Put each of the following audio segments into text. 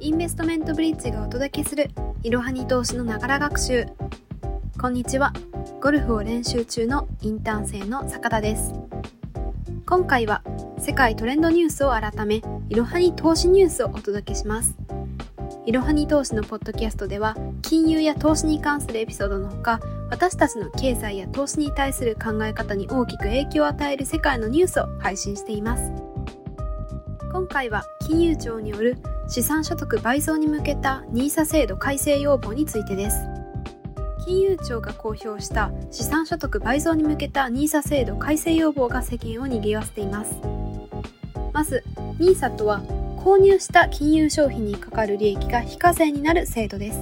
インベストメントブリッジがお届けするいろはに投資のながら学習。こんにちは。ゴルフを練習中のインターン生の坂田です。今回は世界トレンドニュースを改めいろはに投資ニュースをお届けします。いろはに投資のポッドキャストでは金融や投資に関するエピソードのほか私たちの経済や投資に対する考え方に大きく影響を与える世界のニュースを配信しています。今回は金融庁による資産所得倍増に向けた NISA 制度改正要望についてです。金融庁が公表した資産所得倍増に向けた NISA 制度改正要望が世間を賑わせています。まず NISA とは購入した金融商品にかかる利益が非課税になる制度です。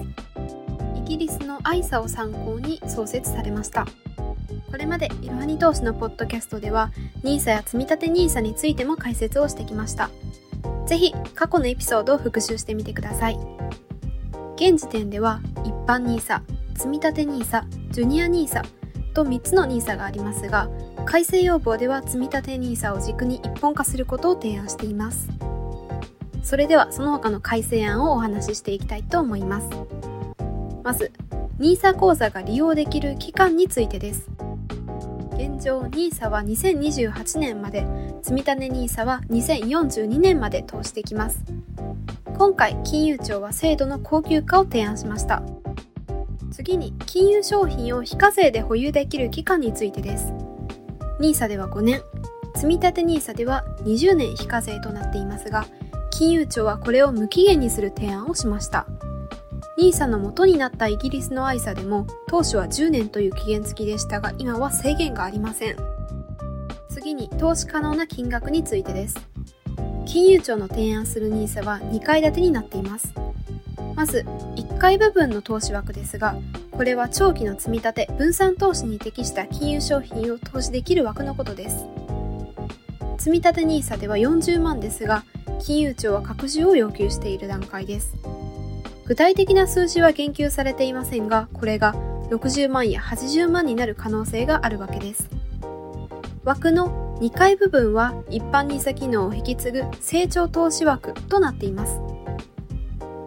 イギリスの ISA を参考に創設されました。これまでいろはに投資のポッドキャストでは NISA や積立 NISA についても解説をしてきました。ぜひ過去のエピソードを復習してみてください。現時点では一般 NISA、積立 NISA、ジュニア NISA と3つの NISA がありますが、改正要望では積立 NISA を軸に一本化することを提案しています。それではその他の改正案をお話ししていきたいと思います。まず、NISA 口座が利用できる期間についてです。現状 NISA は2028年まで積立 NISA は2042年まで投資できます。今回金融庁は制度の高級化を提案しました。次に金融商品を非課税で保有できる期間についてです。NISA では5年積立 NISA では20年非課税となっていますが金融庁はこれを無期限にする提案をしました。NISA の元になったイギリスの ISA でも当初は10年という期限付きでしたが今は制限がありません。次に投資可能な金額についてです。金融庁の提案する NISA は2階建てになっています。まず1階部分の投資枠ですがこれは長期の積み立て分散投資に適した金融商品を投資できる枠のことです。積立 NISA では40万ですが金融庁は拡充を要求している段階です。具体的な数字は言及されていませんが、これが60万や80万になる可能性があるわけです。枠の2階部分は一般 NISA 機能を引き継ぐ成長投資枠となっています。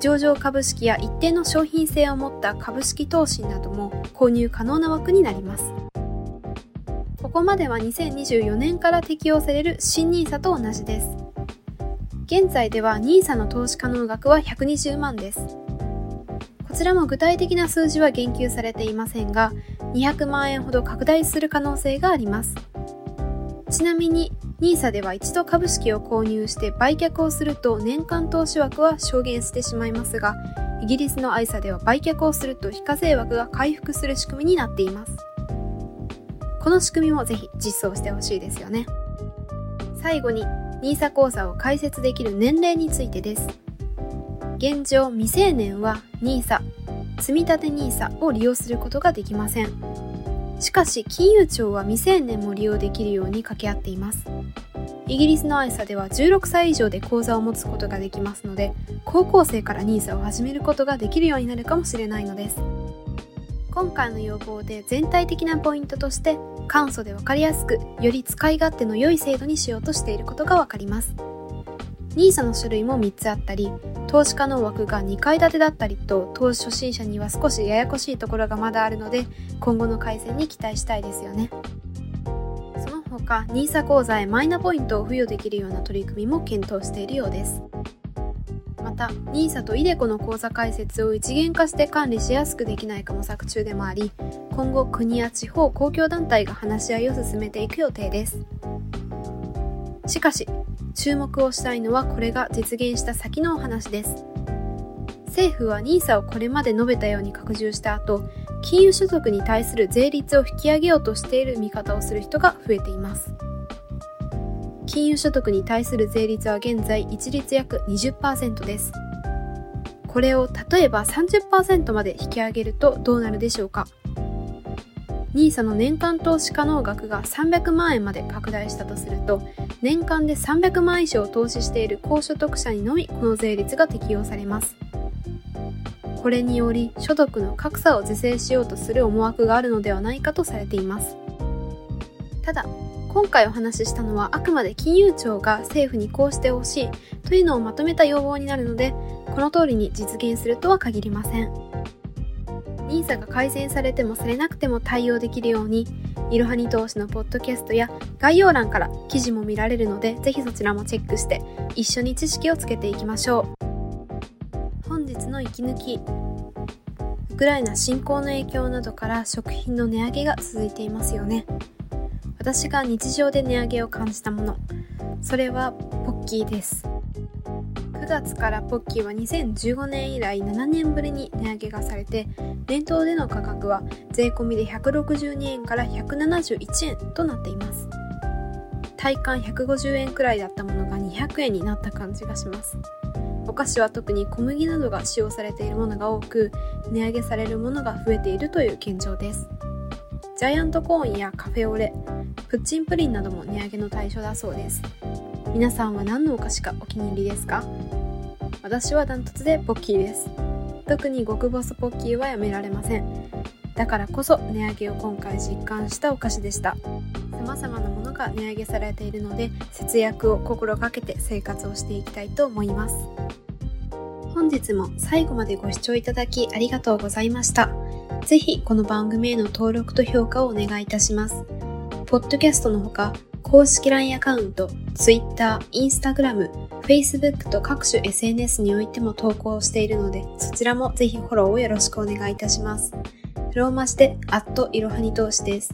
上場株式や一定の商品性を持った株式投資なども購入可能な枠になります。ここまでは2024年から適用される新 NISA と同じです。現在では NISA の投資可能額は120万です。こちらも具体的な数字は言及されていませんが、200万円ほど拡大する可能性があります。ちなみに、NISA では一度株式を購入して売却をすると年間投資枠は証言してしまいますが、イギリスの ISA では売却をすると非課税枠が回復する仕組みになっています。この仕組みもぜひ実装してほしいですよね。最後に NISA 口座を開設できる年齢についてです。現状未成年は NISA、積立 NISA を利用することができません。しかし、金融庁は未成年も利用できるように掛け合っています。イギリスの ISA では16歳以上で口座を持つことができますので、高校生から NISA を始めることができるようになるかもしれないのです。今回の要望で全体的なポイントとして、簡素でわかりやすく、より使い勝手の良い制度にしようとしていることがわかります。NISA の種類も3つあったり、投資家の枠が2階建てだったりと、投資初心者には少しややこしいところがまだあるので、今後の改善に期待したいですよね。その他、NISA 口座へマイナポイントを付与できるような取り組みも検討しているようです。また、NISA と iDeCo の口座開設を一元化して管理しやすくできないか模索中でもあり、今後国や地方公共団体が話し合いを進めていく予定です。しかし、注目をしたいのはこれが実現した先のお話です。政府は NISA をこれまで述べたように拡充した後、金融所得に対する税率を引き上げようとしている見方をする人が増えています。金融所得に対する税率は現在一律約20%です。これを例えば30%まで引き上げるとどうなるでしょうか？NISA の年間投資可能額が300万円まで拡大したとすると年間で300万以上投資している高所得者にのみこの税率が適用されます。これにより所得の格差を是正しようとする思惑があるのではないかとされています。ただ、今回お話ししたのはあくまで金融庁が政府にこうしてほしいというのをまとめた要望になるのでこの通りに実現するとは限りません NISA が改善されてもされなくても対応できるようにいろはに投資のポッドキャストや概要欄から記事も見られるのでぜひそちらもチェックして一緒に知識をつけていきましょう。本日の息抜きウクライナ侵攻の影響などから食品の値上げが続いていますよね。私が日常で値上げを感じたもの。それはポッキーです。9月からポッキーは2015年以来7年ぶりに値上げがされて店頭での価格は税込みで162円から171円となっています。体感150円くらいだったものが200円になった感じがします。お菓子は特に小麦などが使用されているものが多く値上げされるものが増えているという現状です。ジャイアントコーンやカフェオレプッチンプリンなども値上げの対象だそうです。皆さんは何のお菓子かお気に入りですか？私はダントツでポッキーです。特に極細ポッキーはやめられません。だからこそ値上げを今回実感したお菓子でした。様々なものが値上げされているので節約を心がけて生活をしていきたいと思います。本日も最後までご視聴いただきありがとうございました。ぜひこの番組への登録と評価をお願いいたします。ポッドキャストのほか、公式 LINE アカウント、Twitter、Instagram、Facebook と各種 SNS においても投稿しているので、そちらもぜひフォローをよろしくお願いいたします。ローマ字で、アットいろはに投資です。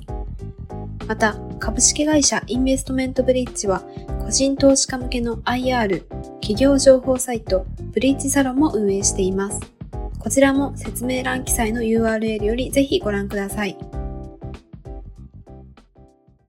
また、株式会社インベストメントブリッジは、個人投資家向けの IR、企業情報サイト、ブリッジサロンも運営しています。こちらも説明欄記載の URL よりぜひご覧ください。